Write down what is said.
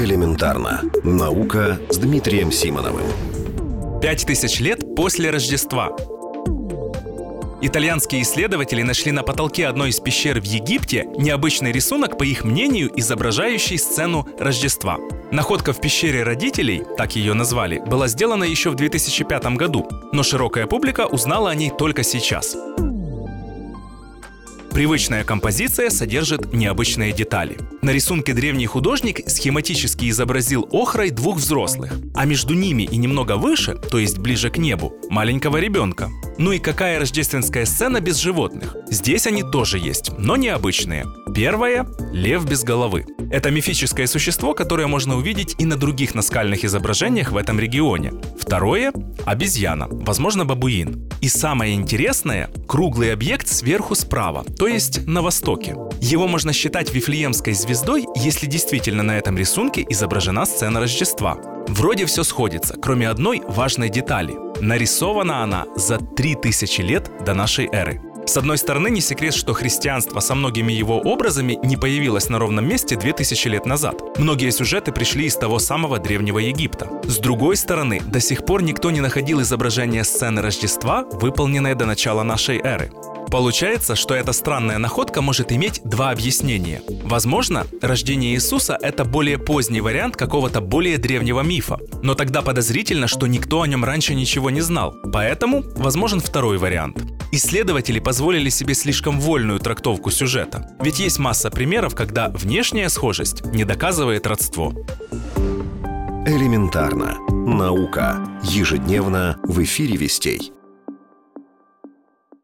Элементарно. Наука с Дмитрием Симоновым. Пять тысяч лет после Рождества. Итальянские исследователи нашли на потолке одной из пещер в Египте необычный рисунок, по их мнению, изображающий сцену Рождества. Находка в пещере родителей, так ее назвали, была сделана еще в 2005 году, но широкая публика узнала о ней только сейчас. Привычная композиция содержит необычные детали. На рисунке древний художник схематически изобразил охрой двух взрослых, а между ними и немного выше, то есть ближе к небу, маленького ребенка. Ну и какая рождественская сцена без животных? Здесь они тоже есть, но необычные. Первое – лев без головы. Это мифическое существо, которое можно увидеть и на других наскальных изображениях в этом регионе. Второе – обезьяна, возможно, бабуин. И самое интересное – круглый объект сверху справа, то есть на востоке. Его можно считать вифлеемской звездой, если действительно на этом рисунке изображена сцена Рождества. Вроде все сходится, кроме одной важной детали. Нарисована она за 3000 лет до нашей эры. С одной стороны, не секрет, что христианство со многими его образами не появилось на ровном месте 2000 лет назад. Многие сюжеты пришли из того самого Древнего Египта. С другой стороны, до сих пор никто не находил изображения сцены Рождества, выполненной до начала нашей эры. Получается, что эта странная находка может иметь два объяснения. Возможно, рождение Иисуса — это более поздний вариант какого-то более древнего мифа. Но тогда подозрительно, что никто о нем раньше ничего не знал. Поэтому возможен второй вариант. Исследователи позволили себе слишком вольную трактовку сюжета. Ведь есть масса примеров, когда внешняя схожесть не доказывает родство. Элементарно. Наука. Ежедневно в эфире вестей.